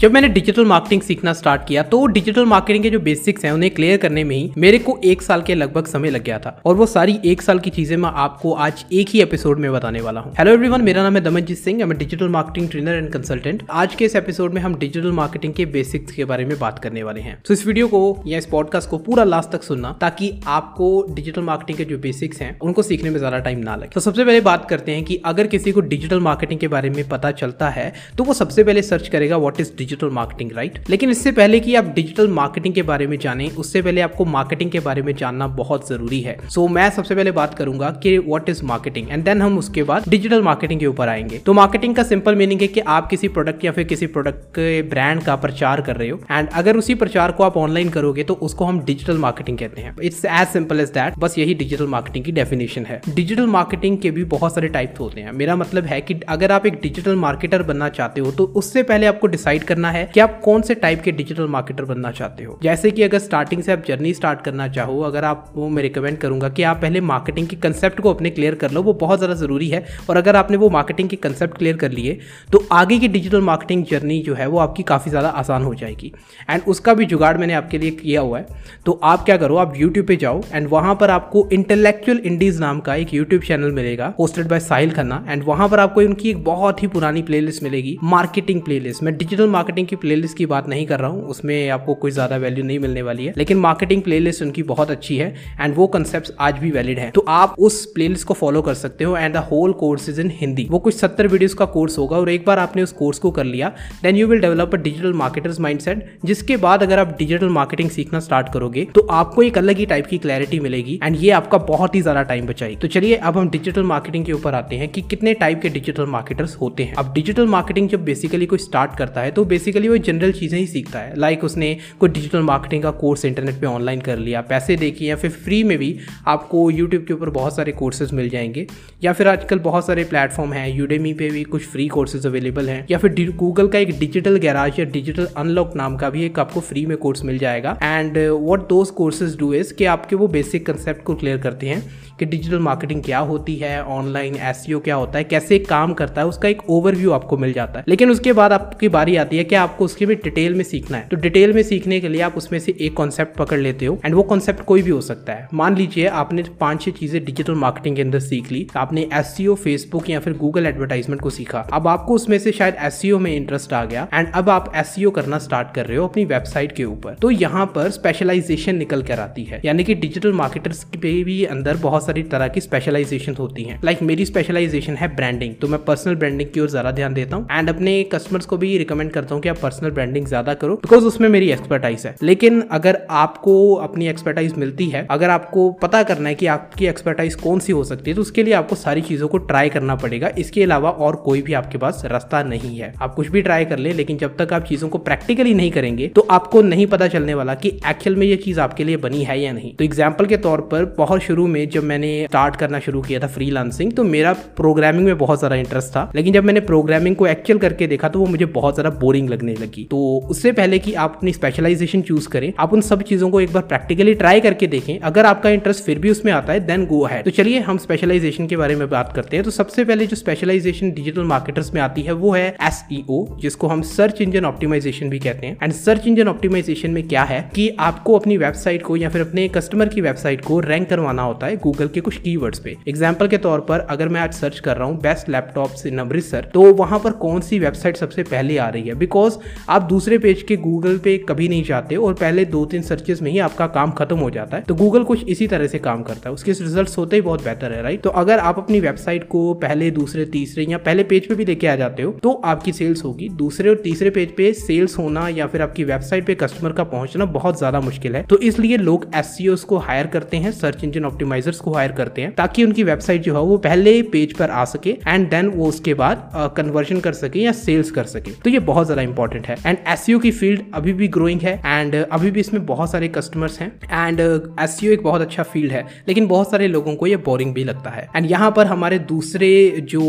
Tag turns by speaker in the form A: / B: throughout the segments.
A: जब मैंने digital marketing सीखना स्टार्ट किया तो डिजिटल मार्केटिंग के जो बेसिक्स हैं, उन्हें क्लियर करने में ही मेरे को एक साल के लगभग समय लग गया था। और वो सारी एक साल की चीज़ें मैं आपको आज एक ही एपिसोड में बताने वाला हूँ। हेलो एवरीवन मेरा नाम है दमनजीत सिंह मैं digital marketing trainer and consultant आज के इस एपिसोड में हम डिजिटल मार्केटिंग के बेसिक्स के बारे में बात करने वाले हैं। तो इस वीडियो को या इस पॉडकास्ट को पूरा लास्ट तक सुनना, ताकि आपको डिजिटल मार्केटिंग के जो बेसिक्स हैं, उनको सीखने में ज़्यादा टाइम ना लगे। तो सबसे पहले बात करते हैं कि अगर किसी को डिजिटल मार्केटिंग के बारे में पता चलता है तो वो सबसे पहले सर्च करेगा what is digital marketing right लेकिन इससे पहले कि आप डिजिटल मार्केटिंग के बारे में जानें उससे पहले आपको मार्केटिंग के बारे में जानना बहुत ज़रूरी है। सो so, मैं सबसे पहले बात करूँगा कि what is marketing and then हम उसके बाद डिजिटल मार्केटिंग के ऊपर आएँगे। तो मार्केटिंग का सिंपल मीनिंग है कि आप किसी प्रोडक्ट या फिर किसी प्रोडक्ट के ब्रांड का प्रचार कर रहे हो। एंड अगर उसी प्रचार को आप ऑनलाइन करोगे तो उसको हम डिजिटल मार्केटिंग कहते हैं। It's as simple as that बस यही डिजिटल मार्केटिंग की डेफिनेशन है। डिजिटल मार्केटिंग के भी बहुत सारे टाइप्स होते हैं। मेरा मतलब है कि अगर आप एक डिजिटल मार्केटर बनना चाहते हो तो उससे पहले आपको डिसाइड करना है कि आप कौन से टाइप के डिजिटल डिजिटल मार्केटर बनना चाहते हो। जैसे कि अगर स्टार्टिंग से आप जर्नी स्टार्ट करना चाहो, अगर आप वो मैं रिकमेंड करूँगा कि आप पहले मार्केटिंग के कंसेप्ट को अपने क्लियर कर लो, वो बहुत ज़्यादा ज़रूरी है। और अगर आपने वो मार्केटिंग के कंसेप्ट क्लियर कर लिए तो आगे की डिजिटल मार्केटिंग जर्नी जो है वो आपकी काफ़ी ज़्यादा आसान हो जाएगी। एंड उसका भी जुगाड़ मैंने आपके लिए किया हुआ है। तो आप क्या करो, आप यूट्यूब पे जाओ एंड वहाँ पर आपको इंटेलेक्चुअल इंडीज नाम का एक यूट्यूब चैनल मिलेगा hosted by Sahil Khanna and वहाँ पर आपको उनकी एक बहुत ही पुरानी प्लेलिस्ट मिलेगी मार्केटिंग प्लेलिस्ट मैं डिजिटल मार्केटिंग की प्लेलिस्ट की बात नहीं कर रहा हूँ, उसमें आपको कोई ज़्यादा वैल्यू नहीं मिलने वाली है, लेकिन मार्केटिंग प्लेलिस्ट उनकी बहुत अच्छी है एंड वो कंसेप्ट आज भी वैलिड है। तो आप उस प्लेलिस्ट को फॉलो कर सकते हो and the whole course is in Hindi वो कुछ सत्तर वीडियोस का कोर्स होगा और एक बार आपने उस कोर्स को कर लिया then you will develop a digital marketers mindset जिसके बाद अगर आप डिजिटल मार्केटिंग सीखना स्टार्ट करोगे तो आपको एक अलग ही टाइप की क्लैरिटी मिलेगी एंड ये आपका बहुत ही ज़्यादा टाइम बचाएगी। तो चलिए अब हम डिजिटल मार्केटिंग के ऊपर आते हैं कि कितने टाइप के डिजिटल मार्केटर्स होते हैं। अब डिजिटल मार्केटिंग जब बेसिकली कोई स्टार्ट करता है तो बेसिकली वो जनरल चीज़ें ही सीखता है। लाइक उसने कोई डिजिटल मार्केटिंग का कोर्स इंटरनेट पे ऑनलाइन कर लिया, पैसे देखिए या फिर फ्री में भी आपको यूट्यूब के ऊपर बहुत सारे कोर्सेज मिल जाएँगे। या फिर आजकल बहुत सारे प्लेटफॉर्म हैं यूडेमी पे भी कुछ फ्री कोर्सेज अवेलेबल हैं। या फिर गूगल का एक डिजिटल गैराज या डिजिटल अनलॉक नाम का भी एक आपको फ्री में कोर्स मिल जाएगा। And what those courses do is कि आपके वो बेसिक कंसेप्ट को क्लियर करते हैं कि डिजिटल मार्केटिंग क्या होती है ऑनलाइन एस e क्या होता है, कैसे काम करता है, उसका एक ओवरव्यू आपको मिल जाता है। लेकिन उसके बाद आपकी बारी आती है कि आपको उसके भी डिटेल में सीखना है। तो डिटेल में सीखने के लिए आप उसमें से एक कॉन्सेप्ट पकड़ लेते हो एंड वो कॉन्सेप्ट कोई भी हो सकता है। मान लीजिए आपने पाँच छह चीज़ें डिजिटल मार्केटिंग के अंदर सीख ली आपने एस फेसबुक e या फिर गूगल एडवर्टाइजमेंट को सीखा। अब आपको उसमें से शायद एस e में इंटरेस्ट आ गया एंड अब आप एस करना स्टार्ट कर रहे हो अपनी वेबसाइट के ऊपर। तो यहाँ पर स्पेशलाइजेशन निकल कर आती है। यानी कि डिजिटल मार्केटर्स पे भी अंदर बहुत सारी तरह की स्पेशलाइजेशन होती है। लाइक like मेरी स्पेशलाइजेशन है ब्रांडिंग तो मैं पर्सनल ब्रांडिंग की ओर ज़्यादा ध्यान देता हूँ एंड अपने कस्टमर्स को भी रिकमेंड करता हूँ कि आप पर्सनल ब्रांडिंग ज़्यादा करो बिकॉज़ उसमें मेरी एक्सपर्टाइज है। लेकिन अगर आपको अपनी एक्सपर्टाइज मिलती है, अगर आपको पता करना है कि आपकी एक्सपर्टाइज कौन सी हो सकती है तो उसके लिए आपको सारी चीज़ों को ट्राई करना पड़ेगा। इसके अलावा और कोई भी आपके पास रास्ता नहीं है। आप कुछ भी ट्राई कर ले, लेकिन जब तक आप चीज़ों को प्रैक्टिकली नहीं करेंगे तो आपको नहीं पता चलने वाला कि एक्चुअल में ये चीज़ आपके लिए बनी है या नहीं। तो एग्ज़ाम्पल के तौर पर, बहुत शुरू में जब मैंने स्टार्ट करना शुरू किया था फ्री तो मेरा प्रोग्रामिंग में बहुत ज़्यादा इंटरेस्ट था। लेकिन जब मैंने प्रोग्रामिंग को एक्चुअल करके देखा तो वो मुझे बहुत ज़्यादा बोरिंग लगने लगी। तो उससे पहले कि आप अपनी स्पेशलाइजेशन चूज़ करें, आप उन सब चीज़ों को एक बार प्रैक्टिकली ट्राई करके देखें। अगर आपका इंटरेस्ट फिर भी उसमें आता है देन गो है तो चलिए हम स्पेशलाइजेशन के बारे में बात करते हैं। तो सबसे पहले जो स्पेशलाइजेशन डिजिटल मार्केटर्स में आती है, वो है एस e जिसको हम सर्च इंजन ऑप्टिमाइजेशन भी कहते हैं। एंड सर्च इंजन ऑप्टिमाइजेशन में क्या है कि आपको अपनी वेबसाइट को या फिर अपने कस्टमर की वेबसाइट को रैंक करवाना होता है गूगल के कुछ कीवर्ड्स पे। एग्ज़ाम्पल के तौर पर अगर मैं आज सर्च कर रहा हूँ बेस्ट लैपटॉप इन अमृतसर तो वहाँ पर कौन सी वेबसाइट सबसे पहले आ रही है? बिकॉज़ आप दूसरे पेज के गूगल पे कभी नहीं जाते और पहले दो तीन सर्चेस में ही आपका काम खत्म हो जाता है तो गूगल कुछ इसी तरह से काम करता है। उसके रिज़ल्ट होते ही बहुत बेहतर है राइट तो अगर आप अपनी वेबसाइट को पहले, दूसरे, तीसरे या पहले पेज पे भी लेके आ जाते हो तो आपकी सेल्स होगी। दूसरे और तीसरे पेज पे सेल्स होना या फिर आपकी वेबसाइट पे कस्टमर का पहुँचना बहुत ज़्यादा मुश्किल है। तो इसलिए लोग एस को हायर करते हैं सर्च इंजन ऑप्टिमाइजर्स को हायर करते हैं, ताकि उनकी वेबसाइट जो है वो पहले पेज पर आ सके एंड देन वो उसके बाद कन्वर्जन कर सके या सेल्स कर सके। तो ये बहुत ज़्यादा इंपॉर्टेंट है। एंड एस की फ़ील्ड अभी भी ग्रोइंग है एंड अभी भी इसमें बहुत सारे कस्टमर्स हैं। एंड एस एक बहुत अच्छा फ़ील्ड है, लेकिन बहुत सारे लोगों को ये बोरिंग भी लगता है। एंड यहाँ पर हमारे दूसरे जो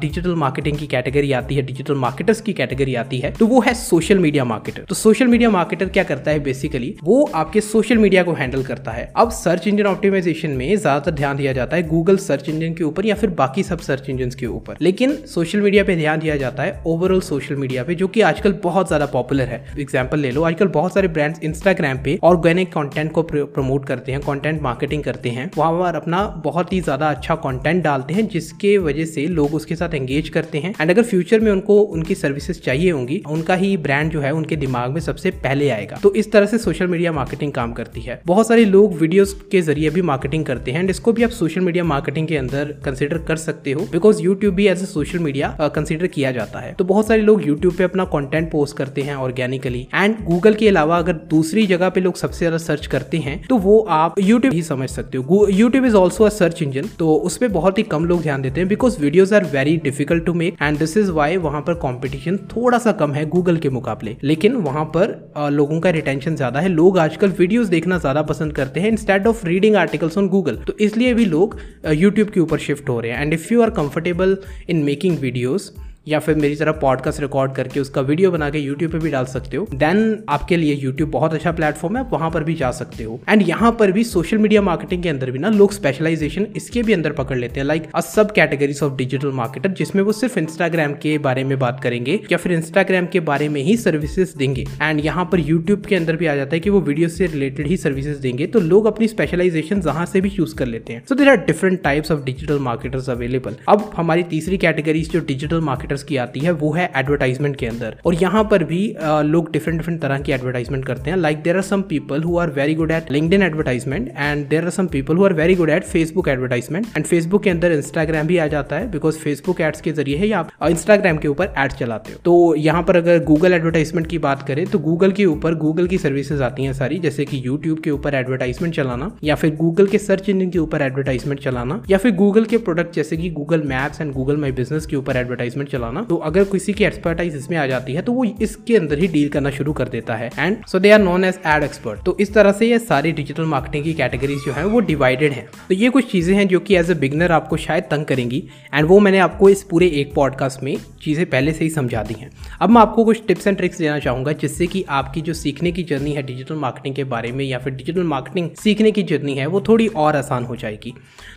A: डिजिटल मार्केटिंग की कैटेगरी आती है डिजिटल मार्केटर्स की कैटेगरी आती है तो वो है सोशल मीडिया मार्केटर तो सोशल मीडिया मार्केटर क्या करता है बेसिकली वो आपके सोशल मीडिया को हैंडल करता है। अब सर्च इंजन ऑप्टिमाइजेशन में ज़्यादातर ध्यान दिया जाता है गूगल सर्च इंजन के ऊपर या फिर बाकी सब सर्च इंजन के ऊपर। लेकिन सोशल मीडिया पे ध्यान दिया जाता है ओवरऑल सोशल मीडिया पे, जो कि आजकल बहुत ज़्यादा पॉपुलर है। एग्ज़ाम्पल ले लो, आजकल बहुत सारे ब्रांड्स इंस्टाग्राम पे ऑर्गेनिक कंटेंट को प्रमोट करते हैं कंटेंट मार्केटिंग करते हैं। वहाँ पर अपना बहुत ही ज़्यादा अच्छा कंटेंट डालते हैं, जिसके वजह से लोग उसके साथ एंगेज करते हैं। एंड अगर फ्यूचर में उनको, उनकी सर्विसेज़ चाहिए होंगी, उनका ही ब्रांड जो है, उनके दिमाग में सबसे पहले आएगा। तो इस तरह से सोशल मीडिया मार्केटिंग काम करती है। बहुत सारे लोग वीडियोस के ज़रिए भी मार्केटिंग करते हैं। एंड इसको भी आप सोशल मीडिया मार्केटिंग के अंदर कंसिडर कर सकते हो बिकॉज़ यूट्यूब भी as a social media consider किया जाता है। तो बहुत सारे लोग यूट्यूब पे अपना कंटेंट पोस्ट करते हैं ऑर्गेनिकली एंड गूगल के अलावा अगर दूसरी जगह पे लोग सबसे ज़्यादा सर्च करते हैं तो वो आप यूट्यूब ही समझ सकते हो. YouTube is also a search engine तो उसमें बहुत ही कम लोग ध्यान देते हैं because videos are very difficult to make and this is why वहाँ पर कॉम्पिटिशन थोड़ा सा कम है गूगल के मुकाबले. लेकिन वहाँ पर लोगों का रिटेंशन ज़्यादा है. लोग आजकल वीडियोस देखना ज़्यादा पसंद करते हैं instead of reading articles on Google तो इसलिए भी लोग यूट्यूब के ऊपर शिफ्ट हो रहे हैं. And if you are comfortable in making videos या फिर मेरी तरह पॉडकास्ट रिकॉर्ड करके उसका वीडियो बना के यूट्यूब पे भी डाल सकते हो। देन आपके लिए यूट्यूब बहुत अच्छा प्लेटफॉर्म है, आप वहाँ पर भी जा सकते हो। एंड यहाँ पर भी सोशल मीडिया मार्केटिंग के अंदर भी ना लोग स्पेशलाइजेशन इसके भी अंदर पकड़ लेते हैं। लाइक अ सब कैटेगरीज ऑफ़ डिजिटल मार्केटर जिसमें वो सिर्फ़ इंस्टाग्राम के बारे में बात करेंगे या फिर इंस्टाग्राम के बारे में ही सर्विसेज़ देंगे। एंड यहाँ पर यूट्यूब के अंदर भी आ जाता है कि वो वीडियो से रिलेटेड ही सर्विसेज़ देंगे। तो लोग अपनी स्पेशलाइजेशन जहाँ से भी चूज़ कर लेते हैं। So there are different types of digital marketers available अब हमारी तीसरी कैटेगरीज जो डिजिटल मार्केटर्स की आती है, वो है एडवर्टाइजमेंट के अंदर। और यहाँ पर भी लोग डिफरेंट डिफरेंट तरह की एडवर्टाइजमेंट करते हैं। Like there are some people who are very good at LinkedIn advertisement and there are some people who are very good at Facebook advertisement and Facebook के अंदर इंस्टाग्राम भी आ जाता है बिकॉज़ फेसबुक एड्स के ज़रिए ही आप इंस्टाग्राम के ऊपर एड चलाते हो। तो यहाँ पर अगर गूगल एडवर्टाइजमेंट की बात करें तो गूगल के ऊपर गूगल की सर्विसेज़ आती हैं सारी, जैसे कि यूट्यूब के ऊपर एडवर्टाइजमेंट चलाना, या फिर गूगल के सर्च इंजन के ऊपर एडवर्टाइजमेंट चलाना, या फिर गूगल के प्रोडक्ट जैसे कि Google Maps and Google My Business के ऊपर एडवर्टाइजमेंट चलाना। तो अगर किसी की एक्सपर्टाइज इसमें आ जाती है तो वो इसके अंदर ही डील करना शुरू कर देता है। And so they are known as ad expert तो इस तरह से ये सारी डिजिटल मार्केटिंग की कैटेगरीज जो है, वो डिवाइडेड है। तो ये कुछ चीज़ें हैं जो कि एज ए बिगनर आपको शायद तंग करेंगी। एंड वो मैंने आपको इस पूरे एक पॉडकास्ट में चीज़ें पहले से ही समझा दी हैं। अब मैं आपको कुछ टिप्स एंड ट्रिक्स देना चाहूँगा, जिससे कि आपकी जो सीखने की जर्नी है डिजिटल मार्केटिंग के बारे में, या फिर डिजिटल मार्केटिंग सीखने की जर्नी है, वो थोड़ी और आसान हो जाएगी।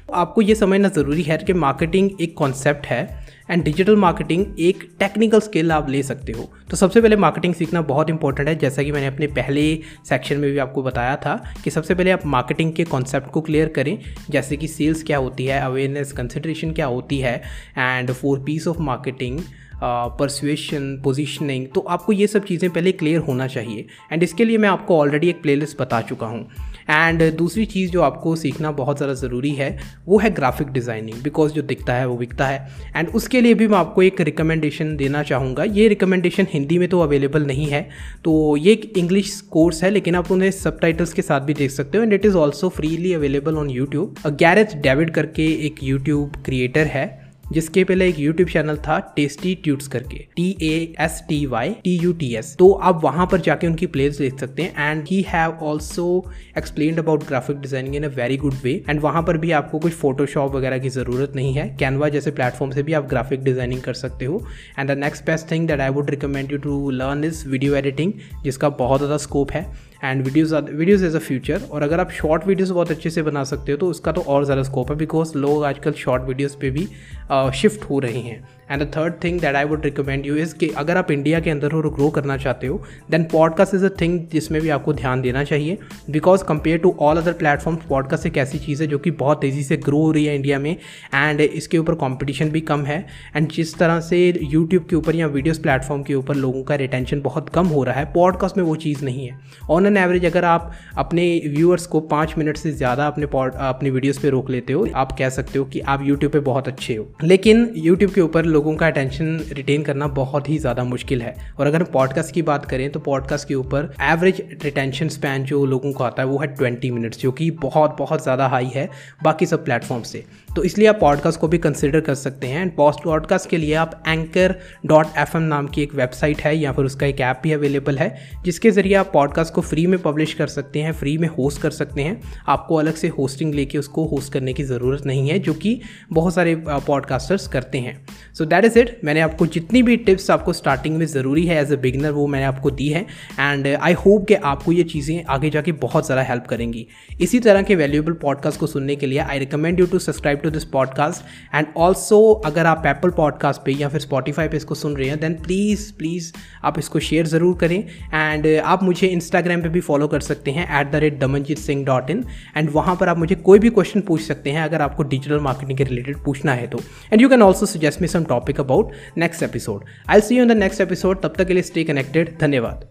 A: तो आपको ये समझना ज़रूरी है कि मार्केटिंग एक कॉन्सेप्ट है एंड डिजिटल मार्केटिंग एक टेक्निकल स्किल आप ले सकते हो। तो सबसे पहले मार्केटिंग सीखना बहुत इंपॉर्टेंट है। जैसा कि मैंने अपने पहले सेक्शन में भी आपको बताया था कि सबसे पहले आप मार्केटिंग के कॉन्सेप्ट को क्लियर करें। जैसे कि सेल्स क्या होती है अवेयरनेस कंसिड्रेशन क्या होती है and four piece of marketing persuasion positioning तो आपको ये सब चीज़ें पहले क्लियर होना चाहिए। एंड इसके लिए मैं आपको ऑलरेडी एक प्लेलिस्ट बता चुका हूँ। एंड दूसरी चीज़ जो आपको सीखना बहुत ज़्यादा ज़रूरी है, वो है ग्राफिक डिज़ाइनिंग बिकॉज़ जो दिखता है, वो बिकता है। एंड उसके लिए भी मैं आपको एक रिकमेंडेशन देना चाहूँगा। ये रिकमेंडेशन हिंदी में तो अवेलेबल नहीं है तो ये एक इंग्लिश कोर्स है, लेकिन आप उन्हें सब के साथ भी देख सकते हो। And it is also freely available on YouTube Gareth David करके एक यूट्यूब क्रिएटर है। जिसके पहले एक यूट्यूब चैनल था टेस्टी ट्यूट्स करके T A S T Y T U T S तो आप वहाँ पर जाके उनकी प्लेस देख सकते हैं and he have also explain about graphic designing in a very good way and वहाँ पर भी आपको कुछ फोटोशॉप वगैरह की ज़रूरत नहीं है। कैनवा जैसे प्लेटफॉर्म से भी आप ग्राफिक डिज़ाइनिंग कर सकते हो। And the next best thing that I would recommend you to learn is video editing जिसका बहुत ज़्यादा स्कोप है। And videos videos as a future और अगर आप शॉर्ट वीडियोस बहुत अच्छे से बना सकते हो तो उसका तो और ज़्यादा स्कोप है बिकॉज़ लोग आजकल शॉर्ट वीडियोस पे भी शिफ्ट हो रहे हैं। And the third thing that I would recommend you is कि अगर आप इंडिया के अंदर हो और ग्रो करना चाहते हो then podcast is a thing जिसमें भी आपको ध्यान देना चाहिए। Because compare to all other platform podcast एक ऐसी चीज़ है जो कि बहुत तेज़ी से ग्रो हो रही है इंडिया में एंड इसके ऊपर कॉम्पिटिशन भी कम है। एंड जिस तरह से यूट्यूब के ऊपर या वीडियोज़ प्लेटफॉर्म के ऊपर लोगों का रिटेंशन बहुत कम हो रहा है पॉडकास्ट में वो चीज़ नहीं है। ऑन एन एवरेज अगर आप अपने व्यूअर्स को पाँच मिनट से ज़्यादा अपने अपनी वीडियोज़ पर रोक लेते हो, आप कह सकते हो कि आप यूट्यूब पर बहुत अच्छे हो। लेकिन यूट्यूब के ऊपर लोगों का अटेंशन रिटेन करना बहुत ही ज़्यादा मुश्किल है। और अगर हम पॉडकास्ट की बात करें तो पॉडकास्ट के ऊपर एवरेज रिटेंशन स्पैन जो लोगों को आता है, वो है ट्वेंटी मिनट्स जो कि बहुत बहुत ज़्यादा हाई है बाकी सब प्लेटफॉर्म से। तो इसलिए आप पॉडकास्ट को भी कंसिडर कर सकते हैं। एंड पोस्ट पॉडकास्ट के लिए आप एंकर डॉट एफ़ नाम की एक वेबसाइट है, या फिर उसका एक ऐप भी अवेलेबल है, जिसके ज़रिए आप पॉडकास्ट को फ्री में पब्लिश कर सकते हैं फ्री में होस्ट कर सकते हैं। आपको अलग से होस्टिंग लेके उसको होस्ट करने की ज़रूरत नहीं है, जो कि बहुत सारे पॉडकास्टर्स करते हैं। सो दैट इज़ इट मैंने आपको जितनी भी टिप्स आपको स्टार्टिंग में ज़रूरी है एज अ बिगनर वो मैंने आपको दी है। एंड आई होप कि आपको ये चीज़ें आगे जाके बहुत ज़्यादा हेल्प करेंगी। इसी तरह के वैल्यूएबल पॉडकास्ट को सुनने के लिए I recommend you to subscribe to this podcast and also अगर आप एप्पल पॉडकास्ट पे या फिर स्पॉटीफाई पे इसको सुन रहे हैं देन प्लीज़ प्लीज़ आप इसको शेयर ज़रूर करें। एंड आप मुझे इंस्टाग्राम पे भी फॉलो कर सकते हैं at the rate Damanjeet Singh dot in and वहाँ पर आप मुझे कोई भी क्वेश्चन पूछ सकते हैं, अगर आपको डिजिटल मार्केटिंग के रिलेटेड पूछना है तो। And you can also suggest me some topic about next episode I see you in the next episode तब तक के लिए स्टे कनेक्टेड धन्यवाद.